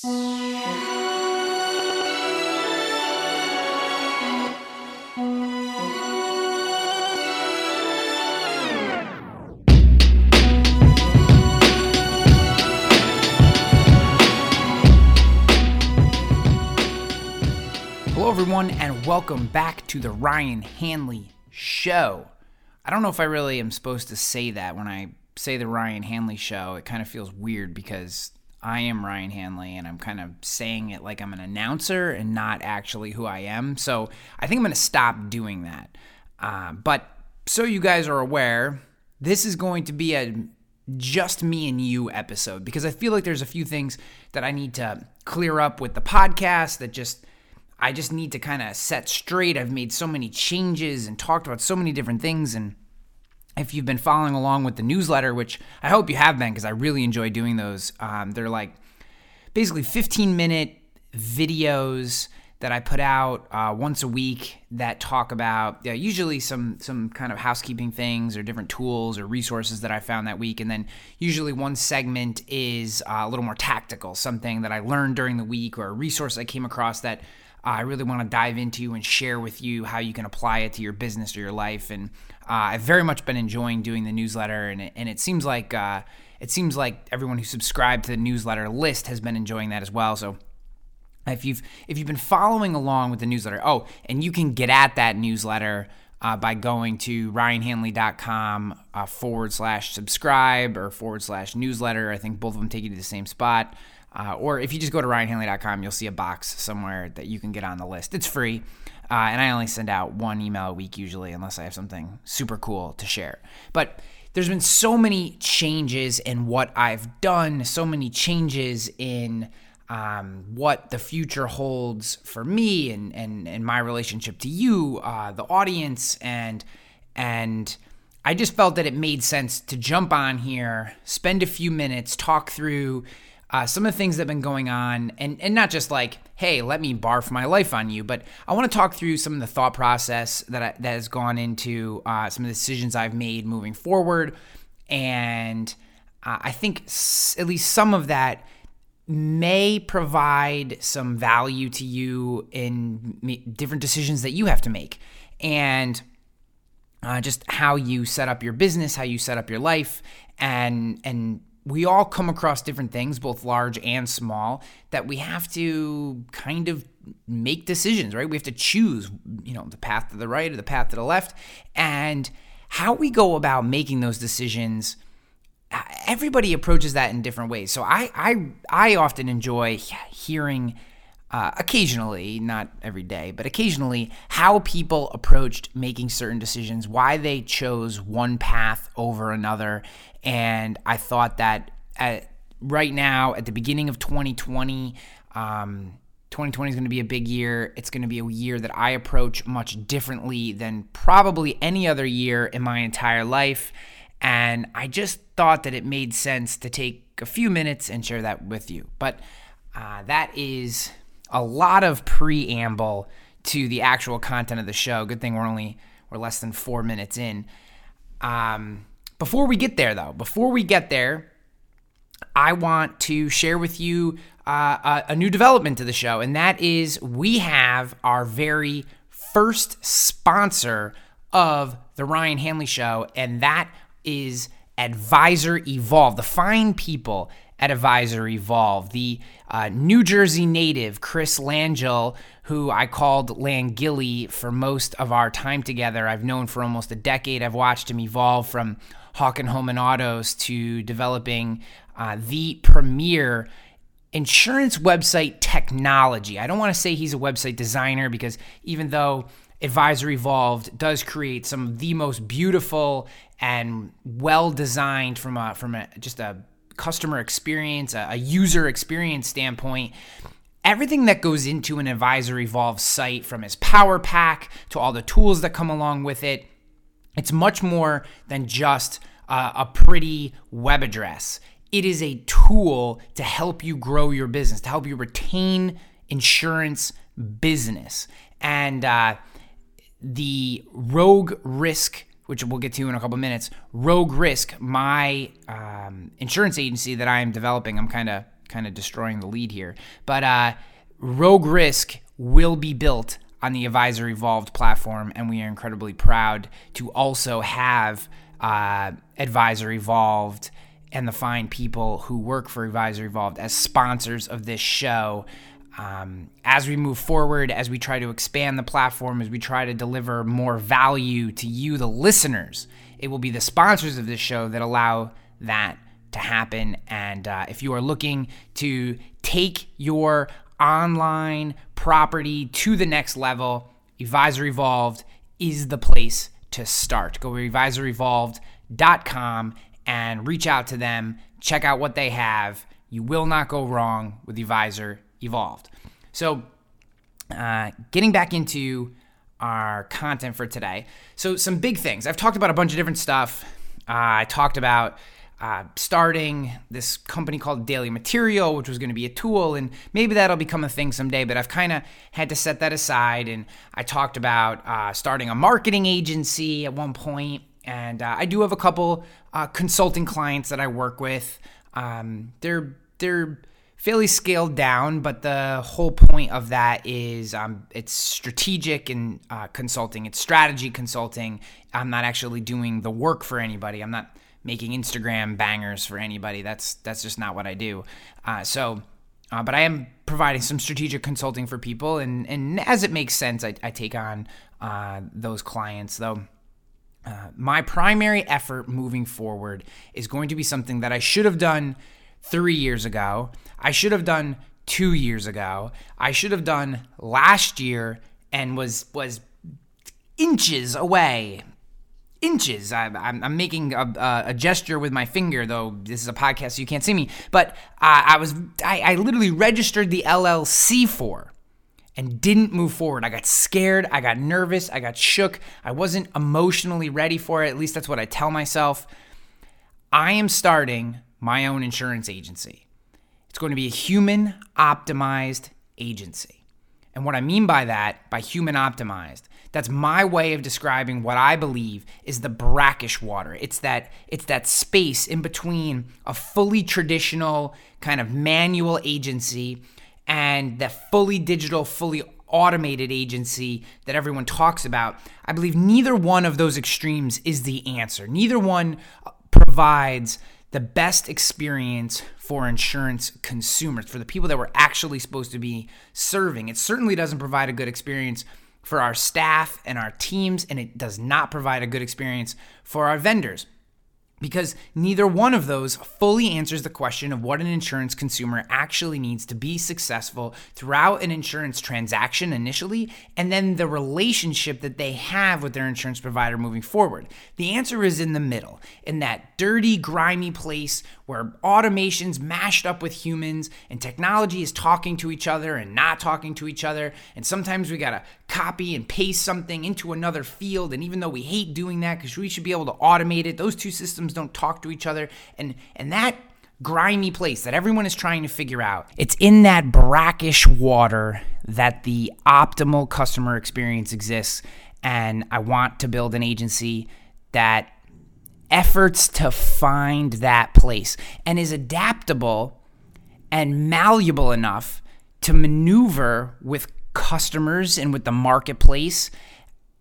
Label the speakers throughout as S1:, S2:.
S1: Hello, everyone, and welcome back to the Ryan Hanley Show. I don't know if I really am supposed to say that when I say the Ryan Hanley Show. It kind of feels weird because I am Ryan Hanley and I'm kind of saying it like I'm an announcer and not actually who I am. So I think I'm going to stop doing that. Uh, but so you guys are aware, this is going to be a just me and you episode because I feel like there's a few things that I need to clear up with the podcast that just I just need to kind of set straight. I've made so many changes and talked about so many different things. And if you've been following along with the newsletter, which I hope you have been because I really enjoy doing those, um, they're like basically 15 minute videos that I put out uh, once a week that talk about yeah, usually some some kind of housekeeping things or different tools or resources that I found that week, and then usually one segment is uh, a little more tactical, something that I learned during the week or a resource I came across that I really want to dive into and share with you how you can apply it to your business or your life. And uh, I've very much been enjoying doing the newsletter, and it, and it seems like uh, it seems like everyone who subscribed to the newsletter list has been enjoying that as well. So if you've if you've been following along with the newsletter, oh, and you can get at that newsletter. Uh, by going to ryanhanley.com uh, forward slash subscribe or forward slash newsletter. I think both of them take you to the same spot. Uh, or if you just go to ryanhanley.com, you'll see a box somewhere that you can get on the list. It's free. Uh, and I only send out one email a week usually, unless I have something super cool to share. But there's been so many changes in what I've done, so many changes in um, what the future holds for me and, and, and my relationship to you, uh, the audience, and and I just felt that it made sense to jump on here, spend a few minutes, talk through uh, some of the things that have been going on, and and not just like, hey, let me barf my life on you, but I want to talk through some of the thought process that I, that has gone into uh, some of the decisions I've made moving forward, and uh, I think s- at least some of that may provide some value to you in different decisions that you have to make, and. Uh, just how you set up your business, how you set up your life, and and we all come across different things, both large and small, that we have to kind of make decisions, right? We have to choose, you know, the path to the right or the path to the left. And how we go about making those decisions, everybody approaches that in different ways. So I I I often enjoy hearing uh, occasionally, not every day, but occasionally, how people approached making certain decisions, why they chose one path over another. And I thought that at, right now, at the beginning of 2020, um, 2020 is going to be a big year. It's going to be a year that I approach much differently than probably any other year in my entire life. And I just thought that it made sense to take a few minutes and share that with you. But uh, that is a lot of preamble to the actual content of the show. Good thing we're only we're less than four minutes in. Um, before we get there, though, before we get there, I want to share with you uh, a, a new development to the show, and that is we have our very first sponsor of the Ryan Hanley Show, and that is Advisor Evolve, the fine people at Advisor Evolve. The uh, New Jersey native, Chris Langille, who I called Langilly for most of our time together. I've known for almost a decade. I've watched him evolve from Hawk and Home and Autos to developing uh, the premier insurance website technology. I don't want to say he's a website designer because even though Advisor Evolved does create some of the most beautiful and well designed from a from a just a customer experience, a, a user experience standpoint, everything that goes into an Advisor Evolve site, from his power pack to all the tools that come along with it, it's much more than just uh, a pretty web address. It is a tool to help you grow your business, to help you retain insurance business. And uh, the Rogue Risk which we'll get to in a couple minutes. Rogue Risk, my um, insurance agency that I am developing, I'm kind of kind of destroying the lead here. But uh, Rogue Risk will be built on the Advisor Evolved platform, and we are incredibly proud to also have uh, Advisor Evolved and the fine people who work for Advisor Evolved as sponsors of this show. Um, as we move forward, as we try to expand the platform, as we try to deliver more value to you, the listeners, it will be the sponsors of this show that allow that to happen. And uh, if you are looking to take your online property to the next level, Advisor Evolved is the place to start. Go to advisorevolved.com and reach out to them, check out what they have. You will not go wrong with Advisor Evolved. So, uh, getting back into our content for today. So, some big things. I've talked about a bunch of different stuff. Uh, I talked about uh, starting this company called Daily Material, which was going to be a tool, and maybe that'll become a thing someday. But I've kind of had to set that aside. And I talked about uh, starting a marketing agency at one point, and uh, I do have a couple uh, consulting clients that I work with. Um, they're they're fairly scaled down, but the whole point of that is um, it's strategic and uh, consulting. It's strategy consulting. I'm not actually doing the work for anybody. I'm not making Instagram bangers for anybody. That's that's just not what I do. Uh, so, uh, but I am providing some strategic consulting for people, and and as it makes sense, I, I take on uh, those clients. Though uh, my primary effort moving forward is going to be something that I should have done three years ago. I should have done two years ago. I should have done last year, and was was inches away inches. I, am I'm making a, a, gesture with my finger, though this is a podcast, so you can't see me. But uh, I was, I, I literally registered the LLC for and didn't move forward. I got scared. I got nervous. I got shook. I wasn't emotionally ready for it. At least that's what I tell myself. I am starting my own insurance agency. It's going to be a human optimized agency. And what I mean by that, by human optimized, that's my way of describing what I believe is the brackish water. It's that it's that space in between a fully traditional kind of manual agency and the fully digital, fully automated agency that everyone talks about. I believe neither one of those extremes is the answer. Neither one provides the best experience for insurance consumers, for the people that we're actually supposed to be serving. It certainly doesn't provide a good experience for our staff and our teams, and it does not provide a good experience for our vendors because neither one of those fully answers the question of what an insurance consumer actually needs to be successful throughout an insurance transaction initially, and then the relationship that they have with their insurance provider moving forward. The answer is in the middle, in that dirty, grimy place where automation's mashed up with humans and technology is talking to each other and not talking to each other. And sometimes we gotta copy and paste something into another field. And even though we hate doing that because we should be able to automate it, those two systems don't talk to each other. And and that grimy place that everyone is trying to figure out. It's in that brackish water that the optimal customer experience exists. And I want to build an agency that efforts to find that place and is adaptable and malleable enough to maneuver with customers and with the marketplace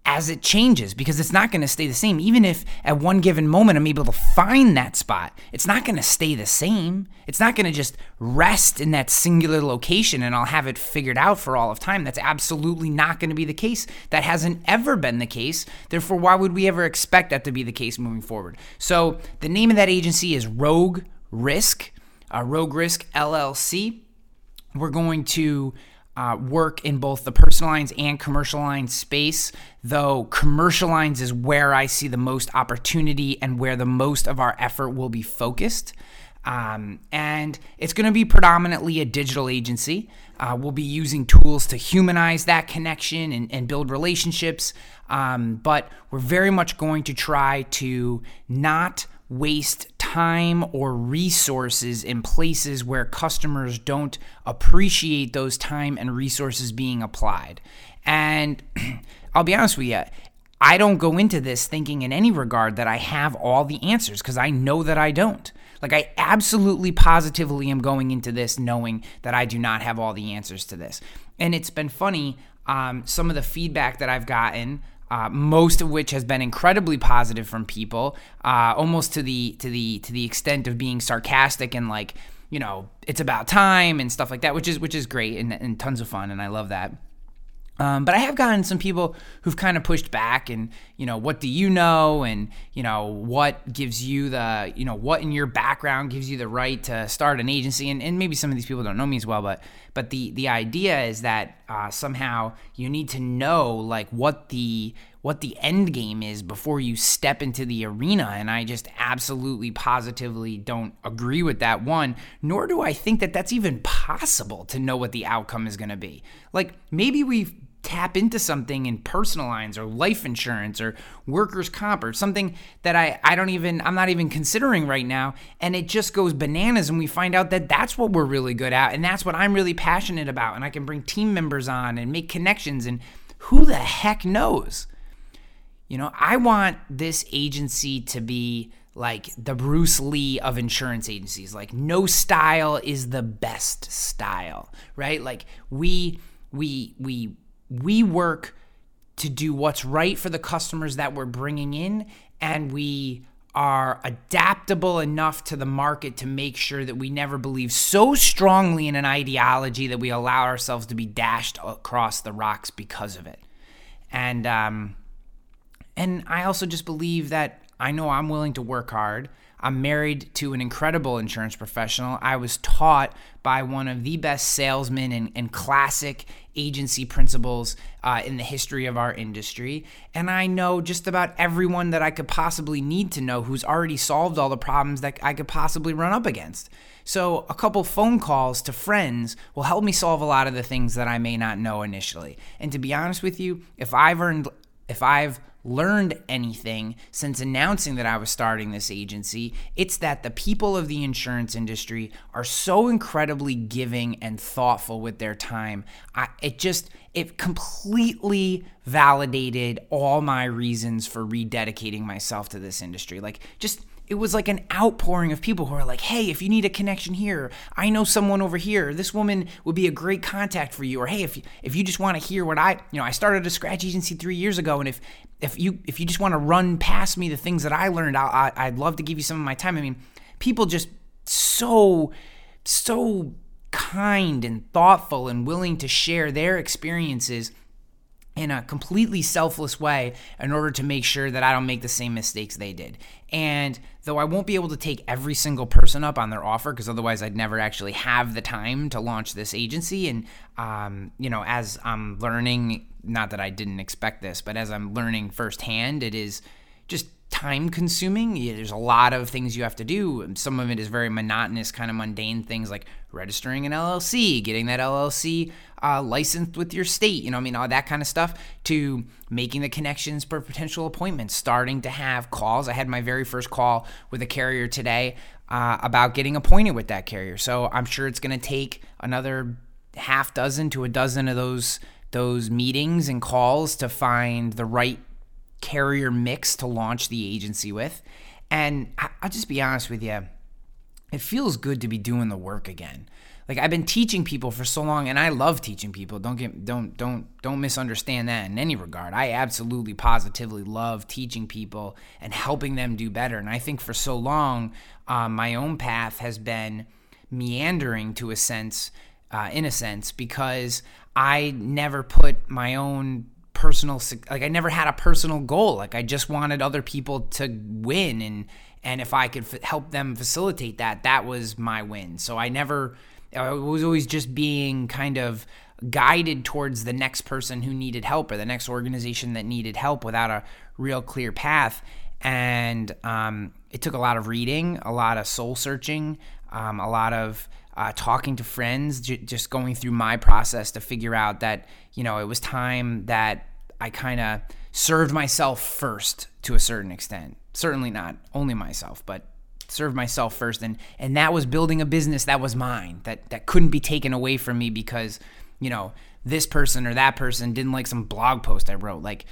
S1: as it changes because it's not going to stay the same. Even if at one given moment I'm able to find that spot, it's not going to stay the same. It's not going to just rest in that singular location and I'll have it figured out for all of time. That's absolutely not going to be the case. That hasn't ever been the case. Therefore, why would we ever expect that to be the case moving forward? So, the name of that agency is Rogue Risk, uh, Rogue Risk LLC. We're going to uh, work in both the personal lines and commercial lines space, though commercial lines is where I see the most opportunity and where the most of our effort will be focused. Um, and it's going to be predominantly a digital agency. Uh, we'll be using tools to humanize that connection and, and build relationships. Um, but we're very much going to try to not waste time or resources in places where customers don't appreciate those time and resources being applied. And I'll be honest with you, I don't go into this thinking in any regard that I have all the answers because I know that I don't. Like, I absolutely positively am going into this knowing that I do not have all the answers to this. And it's been funny, um, some of the feedback that I've gotten. Uh, most of which has been incredibly positive from people, uh, almost to the to the to the extent of being sarcastic and like, you know, it's about time and stuff like that, which is which is great and, and tons of fun, and I love that. Um, but I have gotten some people who've kind of pushed back and, you know, what do you know? And, you know, what gives you the, you know, what in your background gives you the right to start an agency? And, and maybe some of these people don't know me as well, but, but the, the idea is that uh, somehow you need to know like what the, what the end game is before you step into the arena. And I just absolutely positively don't agree with that one, nor do I think that that's even possible to know what the outcome is going to be. Like maybe we tap into something in personal lines or life insurance or workers comp or something that I, I don't even I'm not even considering right now. And it just goes bananas and we find out that that's what we're really good at and that's what I'm really passionate about and I can bring team members on and make connections and who the heck knows? You know I want this agency to be like the Bruce Lee of insurance agencies. Like no style is the best style right? Like we we we we work to do what's right for the customers that we're bringing in and we are adaptable enough to the market to make sure that we never believe so strongly in an ideology that we allow ourselves to be dashed across the rocks because of it. And um, and I also just believe that I know I'm willing to work hard. I'm married to an incredible insurance professional. I was taught by one of the best salesmen and, and classic agency principles uh, in the history of our industry. And I know just about everyone that I could possibly need to know who's already solved all the problems that I could possibly run up against. So, a couple phone calls to friends will help me solve a lot of the things that I may not know initially. And to be honest with you, if I've earned, if I've learned anything since announcing that I was starting this agency, it's that the people of the insurance industry are so incredibly giving and thoughtful with their time. I, it just it completely validated all my reasons for rededicating myself to this industry. Like just it was like an outpouring of people who are like, hey, if you need a connection here, I know someone over here. This woman would be a great contact for you. Or hey, if you, if you just want to hear what I, you know, I started a scratch agency three years ago, and if if you if you just want to run past me the things that I learned, I, I'd love to give you some of my time. I mean, people just so so kind and thoughtful and willing to share their experiences in a completely selfless way in order to make sure that I don't make the same mistakes they did. And though I won't be able to take every single person up on their offer because otherwise I'd never actually have the time to launch this agency. And, um, you know, as I'm learning, not that I didn't expect this, but as I'm learning firsthand, it is just time consuming. There's a lot of things you have to do. Some of it is very monotonous, kind of mundane things like registering an LLC, getting that LLC uh, licensed with your state, you know, I mean, all that kind of stuff, to making the connections for potential appointments, starting to have calls. I had my very first call with a carrier today uh, about getting appointed with that carrier. So I'm sure it's going to take another half dozen to a dozen of those those meetings and calls to find the right carrier mix to launch the agency with. And I'll just be honest with you, it feels good to be doing the work again. Like I've been teaching people for so long and I love teaching people. Don't get don't don't don't misunderstand that in any regard. I absolutely positively love teaching people and helping them do better. And I think for so long um, my own path has been meandering to a sense uh, in a sense because I never put my own personal like I never had a personal goal. Like I just wanted other people to win and and if I could f- help them facilitate that, that was my win. So I never I was always just being kind of guided towards the next person who needed help or the next organization that needed help without a real clear path. And um, it took a lot of reading, a lot of soul searching, um, a lot of uh, talking to friends, j- just going through my process to figure out that, you know, it was time that I kind of served myself first to a certain extent. Certainly not only myself, but served myself first. And, and that was building a business that was mine, that, that couldn't be taken away from me because, you know, this person or that person didn't like some blog post I wrote. Like,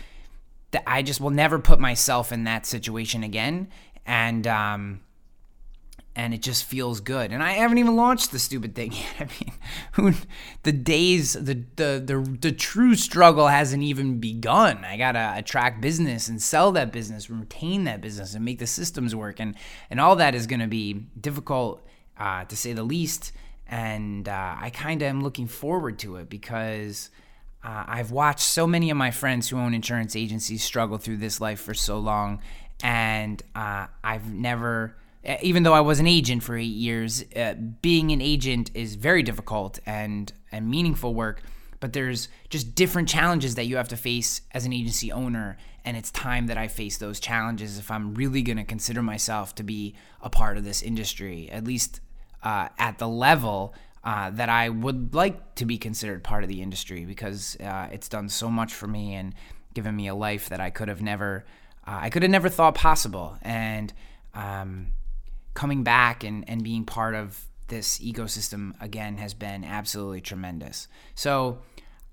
S1: that I just will never put myself in that situation again. And, um, and it just feels good. And I haven't even launched the stupid thing yet. I mean, the days the the the, the true struggle hasn't even begun. I gotta attract business and sell that business, retain that business, and make the systems work. And and all that is gonna be difficult uh, to say the least. And uh, I kind of am looking forward to it because. Uh, I've watched so many of my friends who own insurance agencies struggle through this life for so long, and uh, I've never even though I was an agent for eight years, uh, being an agent is very difficult and and meaningful work. But there's just different challenges that you have to face as an agency owner, and it's time that I face those challenges if I'm really going to consider myself to be a part of this industry, at least uh, at the level uh, that I would like to be considered part of the industry, because uh, it's done so much for me and given me a life that I could have never, uh, I could have never thought possible, and um, coming back and, and being part of this ecosystem again has been absolutely tremendous. So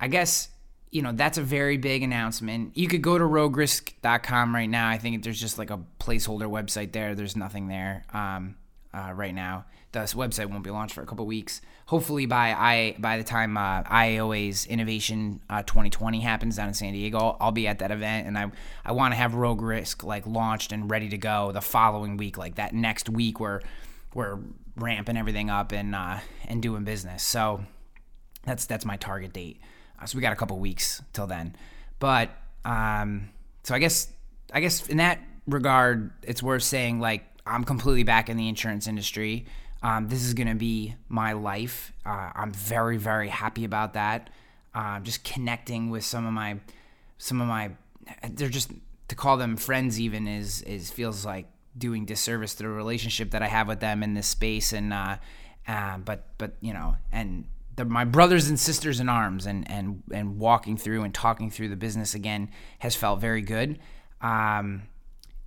S1: I guess you know that's a very big announcement. You could go to roguerisk.com right now. I think there's just like a placeholder website there. There's nothing there um, uh, right now. The website won't be launched for a couple weeks. Hopefully by I by the time uh, IAOA's Innovation uh, 2020 happens down in San Diego, I'll, I'll be at that event, and I I want to have Rogue Risk like launched and ready to go the following week, like that next week where we're ramping everything up and uh, and doing business. So that's that's my target date. Uh, so we got a couple weeks till then, but um, so I guess I guess in that regard, it's worth saying like I'm completely back in the insurance industry. Um, this is going to be my life. Uh, I'm very, very happy about that. Uh, just connecting with some of my, some of my, they're just to call them friends. Even is is feels like doing disservice to the relationship that I have with them in this space. And uh, uh but but you know, and the, my brothers and sisters in arms, and and and walking through and talking through the business again has felt very good. Um,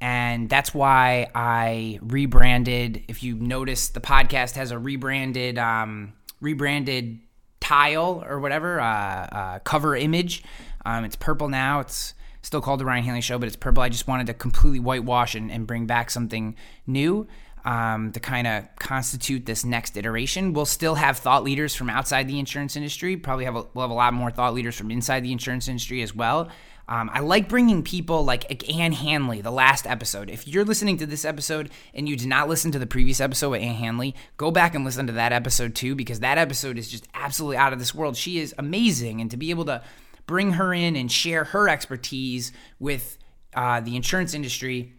S1: and that's why I rebranded. If you notice, the podcast has a rebranded, um, rebranded tile or whatever uh, uh, cover image. Um, it's purple now. It's still called the Ryan Hanley Show, but it's purple. I just wanted to completely whitewash and, and bring back something new um, to kind of constitute this next iteration. We'll still have thought leaders from outside the insurance industry. Probably have a, we'll have a lot more thought leaders from inside the insurance industry as well. Um, I like bringing people like Ann Handley, the last episode. If you're listening to this episode and you did not listen to the previous episode with Ann Handley, go back and listen to that episode too, because that episode is just absolutely out of this world. She is amazing. And to be able to bring her in and share her expertise with uh, the insurance industry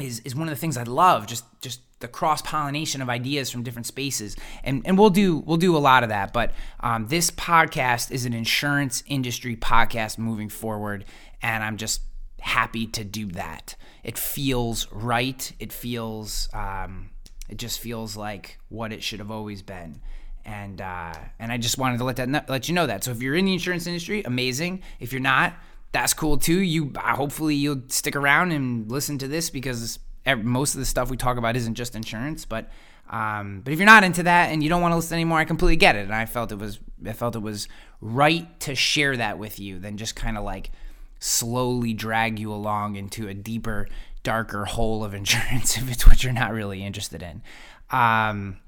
S1: is, is one of the things I love. Just, just the cross pollination of ideas from different spaces, and and we'll do we'll do a lot of that. But um, this podcast is an insurance industry podcast moving forward, and I'm just happy to do that. It feels right. It feels um, it just feels like what it should have always been. And uh, and I just wanted to let that let you know that. So if you're in the insurance industry, amazing. If you're not, that's cool too. You uh, hopefully you'll stick around and listen to this because most of the stuff we talk about isn't just insurance, but um, but if you're not into that and you don't want to listen anymore, I completely get it. And I felt it was I felt it was right to share that with you than just kind of like slowly drag you along into a deeper, darker hole of insurance if it's what you're not really interested in. Um,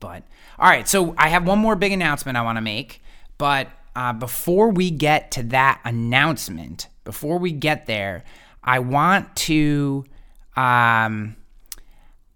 S1: but all right, so I have one more big announcement I want to make, but uh, before we get to that announcement, before we get there, I want to um,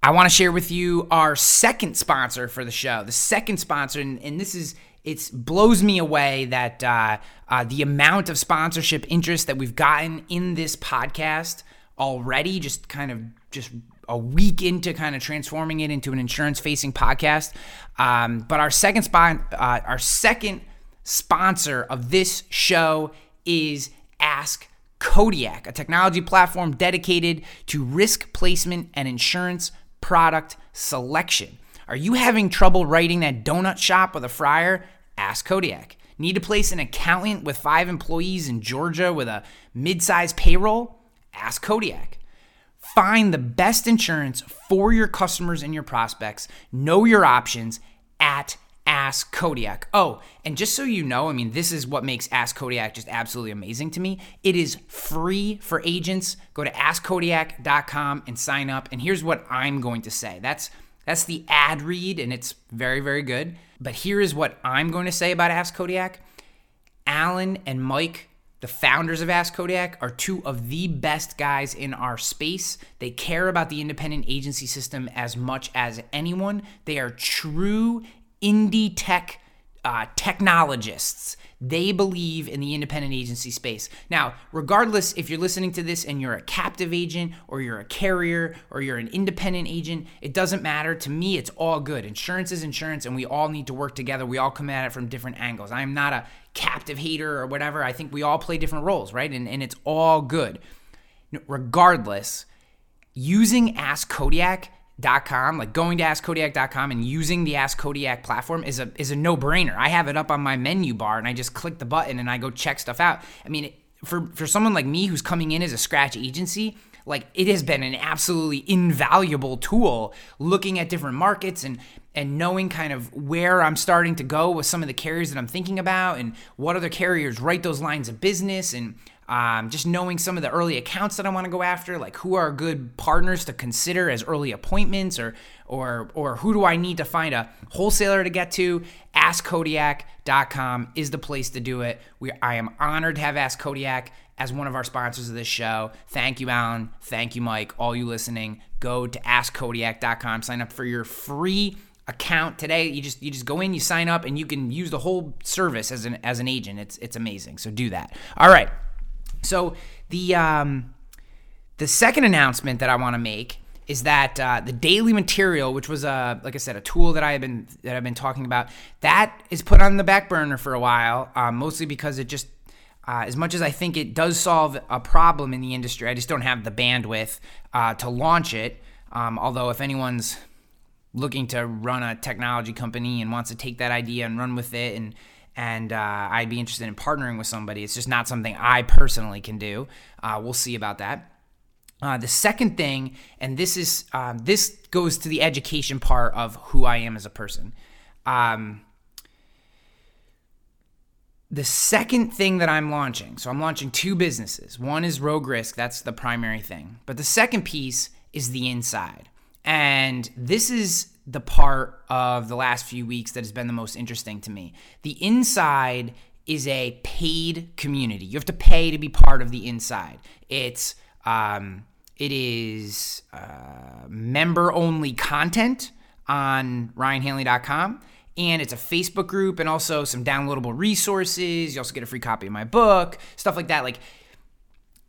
S1: I want to share with you our second sponsor for the show. The second sponsor, and, and this is it blows me away that uh, uh, the amount of sponsorship interest that we've gotten in this podcast already. Just kind of just a week into kind of transforming it into an insurance facing podcast. Um, but our second spot, uh, our second sponsor of this show is Ask Kodiak, a technology platform dedicated to risk placement and insurance product selection. Are you having trouble writing that donut shop with a fryer? Ask Kodiak. Need to place an accountant with five employees in Georgia with a mid sized payroll? Ask Kodiak. Find the best insurance for your customers and your prospects. Know your options at Ask Kodiak. Oh, and just so you know, I mean, this is what makes Ask Kodiak just absolutely amazing to me. It is free for agents. Go to askkodiak.com and sign up. And here's what I'm going to say. That's that's the ad read, and it's very, very good. But here is what I'm going to say about Ask Kodiak. Alan and Mike, the founders of Ask Kodiak, are two of the best guys in our space. They care about the independent agency system as much as anyone. They are true indie tech uh, technologists. They believe in the independent agency space. Now, regardless if you're listening to this and you're a captive agent or you're a carrier or you're an independent agent, it doesn't matter. To me, it's all good. Insurance is insurance and we all need to work together. We all come at it from different angles. I am not a captive hater or whatever. I think we all play different roles, right? And, and it's all good. Regardless, using Ask Kodiak com like going to askkodiak.com and using the ask kodiak platform is a is a no-brainer. I have it up on my menu bar and i just click the button and i go check stuff out. I mean for for someone like me who's coming in as a scratch agency like it has been an absolutely invaluable tool looking at different markets and and knowing kind of where I'm starting to go with some of the carriers that I'm thinking about and what other carriers write those lines of business and um, just knowing some of the early accounts that I want to go after, like who are good partners to consider as early appointments, or or or who do I need to find a wholesaler to get to? AskKodiak.com is the place to do it. We I am honored to have Ask Kodiak as one of our sponsors of this show. Thank you, Alan. Thank you, Mike. All you listening, go to AskKodiak.com. Sign up for your free account today. You just you just go in, you sign up, and you can use the whole service as an as an agent. It's it's amazing. So do that. All right. So the um, the second announcement that I want to make is that uh, the daily material, which was a like I said, a tool that I have been that I've been talking about, that is put on the back burner for a while, um, mostly because it just uh, as much as I think it does solve a problem in the industry, I just don't have the bandwidth uh, to launch it. Um, although, if anyone's looking to run a technology company and wants to take that idea and run with it and and uh, I'd be interested in partnering with somebody. It's just not something I personally can do. Uh, we'll see about that. Uh, the second thing, and this is um, this goes to the education part of who I am as a person. Um, the second thing that I'm launching, so I'm launching two businesses. One is Rogue Risk, that's the primary thing. But the second piece is the inside. And this is the part of the last few weeks that has been the most interesting to me. The inside is a paid community. You have to pay to be part of the inside. It's um, it is uh, member only content on ryanhanley.com and it's a Facebook group and also some downloadable resources. You also get a free copy of my book, stuff like that. Like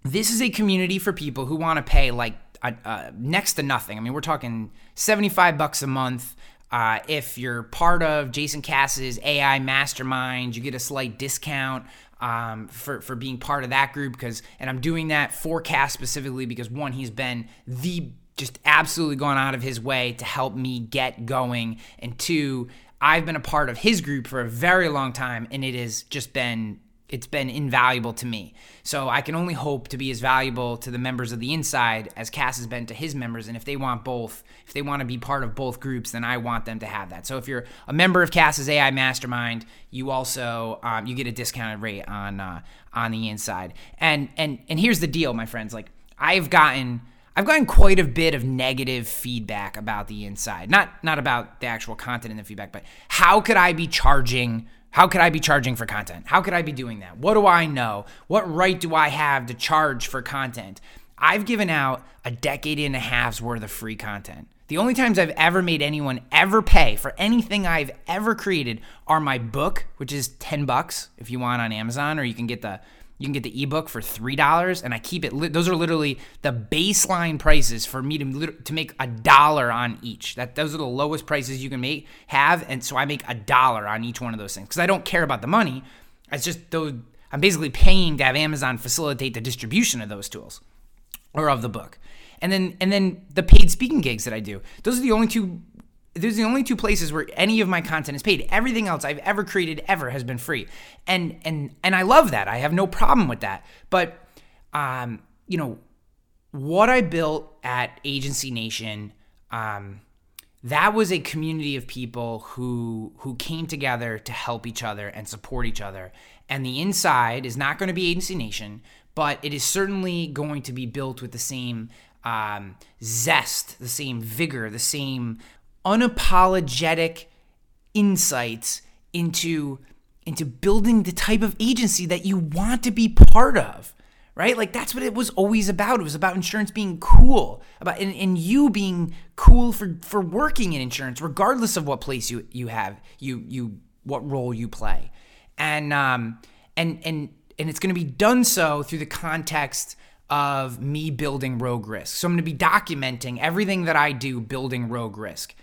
S1: this is a community for people who want to pay like uh, next to nothing. I mean, we're talking 75 bucks a month. Uh, if you're part of Jason Cass's AI mastermind, you get a slight discount um, for, for being part of that group. Because, and I'm doing that for Cass specifically because one, he's been the just absolutely gone out of his way to help me get going. And two, I've been a part of his group for a very long time, and it has just been it's been invaluable to me. So I can only hope to be as valuable to the members of the inside as Cass has been to his members. And if they want both, if they want to be part of both groups, then I want them to have that. So if you're a member of Cass's AI Mastermind, you also um, you get a discounted rate on uh, on the inside. And and and here's the deal, my friends. Like I've gotten. I've gotten quite a bit of negative feedback about the inside. Not not about the actual content in the feedback, but how could I be charging how could I be charging for content? How could I be doing that? What do I know? What right do I have to charge for content? I've given out a decade and a half's worth of free content. The only times I've ever made anyone ever pay for anything I've ever created are my book, which is 10 bucks if you want on Amazon, or you can get the you can get the ebook for three dollars, and I keep it. Those are literally the baseline prices for me to to make a dollar on each. That those are the lowest prices you can make have, and so I make a dollar on each one of those things because I don't care about the money. It's just those. I'm basically paying to have Amazon facilitate the distribution of those tools or of the book. And then and then the paid speaking gigs that I do. Those are the only two there's the only two places where any of my content is paid. Everything else I've ever created ever has been free. And and and I love that. I have no problem with that. But um, you know, what I built at Agency Nation, um, that was a community of people who who came together to help each other and support each other. And the inside is not going to be Agency Nation, but it is certainly going to be built with the same um, zest, the same vigor, the same unapologetic insights into into building the type of agency that you want to be part of right? Like that's what it was always about. It was about insurance being cool about and, and you being cool for for working in insurance regardless of what place you you have you you what role you play. And um and and and it's going to be done so through the context of me building rogue risk. So i'm going to be documenting everything that i do building rogue risk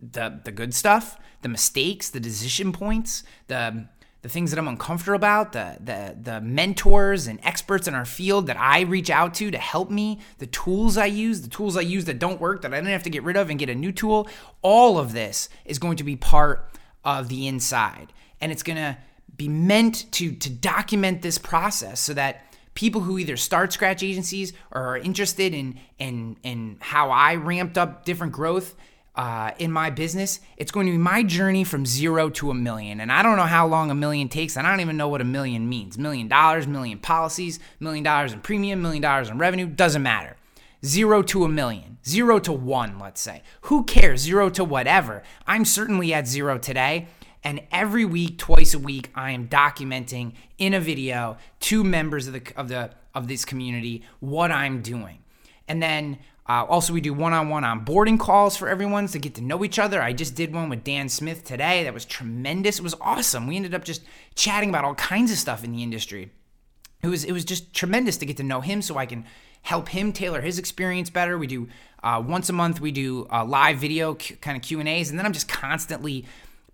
S1: the the good stuff, the mistakes, the decision points, the the things that I'm uncomfortable about, the the the mentors and experts in our field that I reach out to to help me, the tools I use, the tools I use that don't work that I didn't have to get rid of and get a new tool, all of this is going to be part of the inside. And it's going to be meant to to document this process so that people who either start scratch agencies or are interested in in in how I ramped up different growth uh, in my business, it's going to be my journey from zero to a million. And I don't know how long a million takes. And I don't even know what a million means. Million dollars, million policies, million dollars in premium, million dollars in revenue, doesn't matter. Zero to a million, zero to one, let's say. Who cares? Zero to whatever. I'm certainly at zero today. And every week, twice a week, I am documenting in a video to members of the of the of this community what I'm doing. And then uh, also, we do one on one onboarding calls for everyone to get to know each other. I just did one with Dan Smith today. That was tremendous. It was awesome. We ended up just chatting about all kinds of stuff in the industry. It was it was just tremendous to get to know him so I can help him tailor his experience better. We do uh, once a month we do uh, live video kind of Q and A's, and then I'm just constantly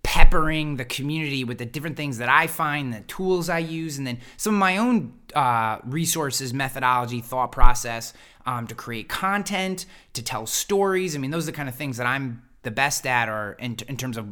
S1: peppering the community with the different things that I find, the tools I use, and then some of my own uh, resources, methodology, thought process um, to create content, to tell stories. I mean, those are the kind of things that I'm the best at, or in, in terms of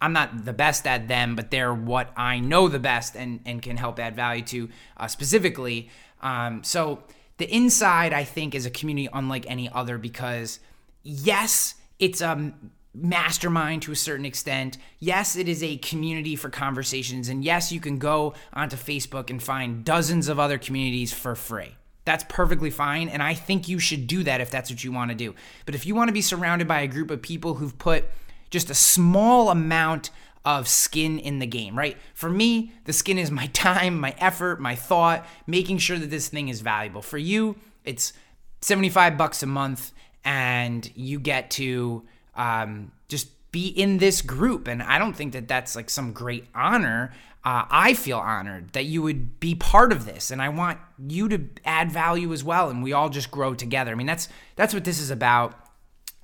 S1: I'm not the best at them, but they're what I know the best and, and can help add value to uh, specifically. Um, so the inside, I think, is a community unlike any other because yes, it's a mastermind to a certain extent. Yes, it is a community for conversations. And yes, you can go onto Facebook and find dozens of other communities for free. That's perfectly fine. And I think you should do that if that's what you want to do. But if you want to be surrounded by a group of people who've put just a small amount of skin in the game, right? For me, the skin is my time, my effort, my thought, making sure that this thing is valuable. For you, it's 75 bucks a month and you get to um, just be in this group. And I don't think that that's like some great honor. Uh, I feel honored that you would be part of this, and I want you to add value as well, and we all just grow together. I mean, that's that's what this is about.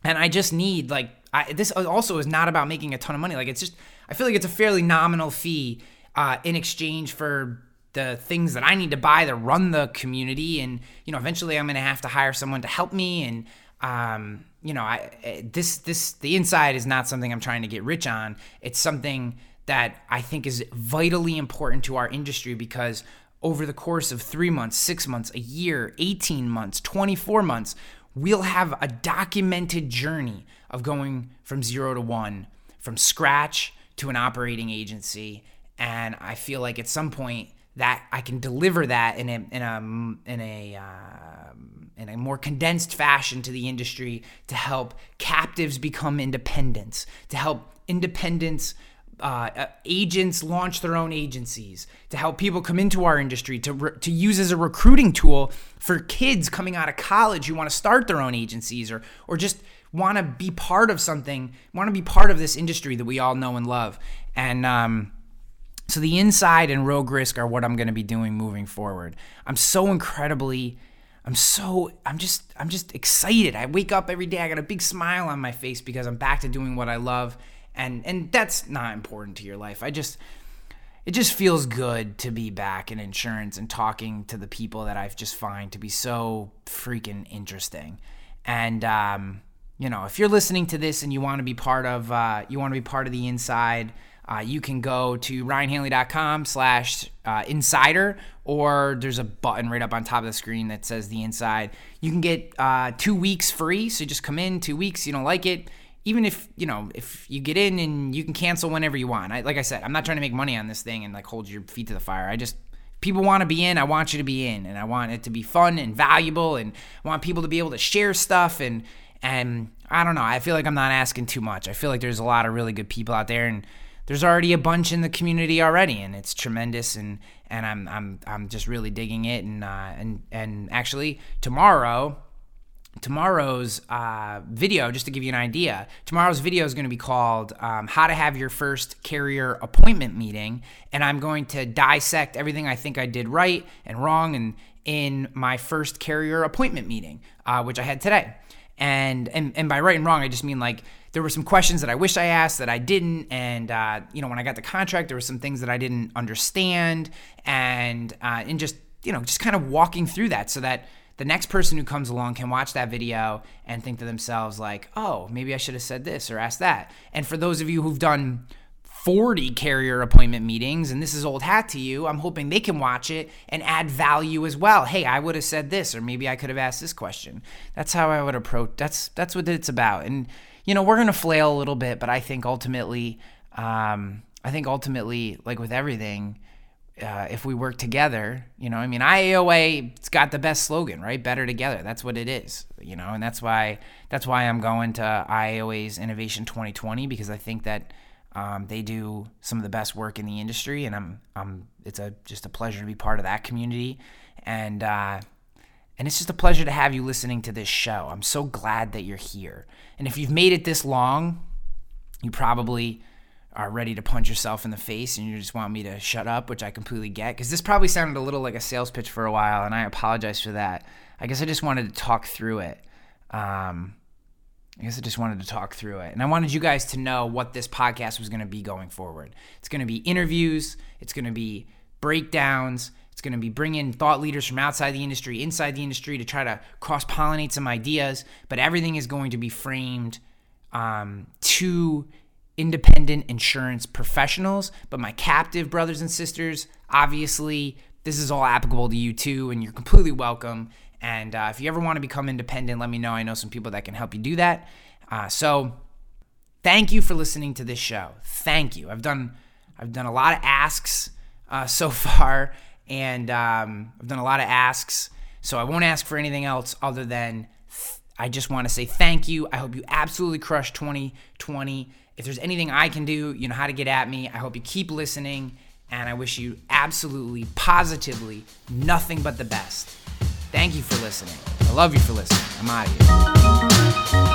S1: And I just need like I, this also is not about making a ton of money. Like it's just I feel like it's a fairly nominal fee uh, in exchange for the things that I need to buy to run the community, and you know, eventually I'm going to have to hire someone to help me, and um, you know, I eh, this this the inside is not something I'm trying to get rich on. It's something that I think is vitally important to our industry because over the course of 3 months, 6 months, a year, 18 months, 24 months, we'll have a documented journey of going from 0 to 1, from scratch to an operating agency, and I feel like at some point that I can deliver that in a in a in a uh, in a more condensed fashion to the industry to help captives become independents, to help independents. Uh, uh, agents launch their own agencies to help people come into our industry to re- to use as a recruiting tool for kids coming out of college who want to start their own agencies or or just want to be part of something, want to be part of this industry that we all know and love. And um, so the inside and rogue risk are what I'm going to be doing moving forward. I'm so incredibly I'm so I'm just I'm just excited. I wake up every day. I got a big smile on my face because I'm back to doing what I love, and and that's not important to your life. I just it just feels good to be back in insurance and talking to the people that I've just find to be so freaking interesting. And um, you know, if you're listening to this and you want to be part of uh, you want to be part of the inside uh, you can go to ryanhanley.com slash uh, insider or there's a button right up on top of the screen that says the inside you can get uh, two weeks free so just come in two weeks you don't like it even if you know if you get in and you can cancel whenever you want. I, like I said, I'm not trying to make money on this thing and like hold your feet to the fire. I just people want to be in, I want you to be in, and I want it to be fun and valuable, and I want people to be able to share stuff and and I don't know. I feel like I'm not asking too much. I feel like there's a lot of really good people out there, and there's already a bunch in the community already, and it's tremendous. And and I'm I'm I'm just really digging it. And uh, and and actually tomorrow tomorrow's uh, video, just to give you an idea, tomorrow's video is going to be called um, How to Have Your First Carrier Appointment Meeting. And I'm going to dissect everything I think I did right and wrong and in my first carrier appointment meeting, uh, which I had today. And, and and by right and wrong, I just mean like there were some questions that I wish I asked that I didn't, and uh, you know when I got the contract, there were some things that I didn't understand, and uh, and just you know just kind of walking through that so that the next person who comes along can watch that video and think to themselves like, "Oh, maybe I should have said this or asked that." And for those of you who've done 40 carrier appointment meetings and this is old hat to you, I'm hoping they can watch it and add value as well. Hey, I would have said this or maybe I could have asked this question. That's how I would approach that's that's what it's about. And you know, we're to flail a little bit, but I think ultimately um I think ultimately like with everything, uh, if we work together, you know, I mean, IAOA, it's got the best slogan, right? Better together. That's what it is, you know, and that's why that's why I'm going to IAOA's Innovation 2020 because I think that um, they do some of the best work in the industry, and I'm I'm it's a just a pleasure to be part of that community, and uh, and it's just a pleasure to have you listening to this show. I'm so glad that you're here, and if you've made it this long, you probably are ready to punch yourself in the face and you just want me to shut up, which I completely get. Because this probably sounded a little like a sales pitch for a while, and I apologize for that. I guess I just wanted to talk through it. Um, I guess I just wanted to talk through it. And I wanted you guys to know what this podcast was going to be going forward. It's going to be interviews, it's going to be breakdowns, it's going to be bringing thought leaders from outside the industry, inside the industry to try to cross pollinate some ideas. But everything is going to be framed um, to independent insurance professionals, but my captive brothers and sisters, obviously, this is all applicable to you too, and you're completely welcome. And uh, if you ever want to become independent, let me know. I know some people that can help you do that. Uh, so, thank you for listening to this show. Thank you. I've done I've done a lot of asks uh, so far, and um, I've done a lot of asks. So I won't ask for anything else other than th- I just want to say thank you. I hope you absolutely crush 2020. If there's anything I can do, you know how to get at me. I hope you keep listening, and I wish you absolutely, positively nothing but the best. Thank you for listening. I love you for listening. I'm out of here.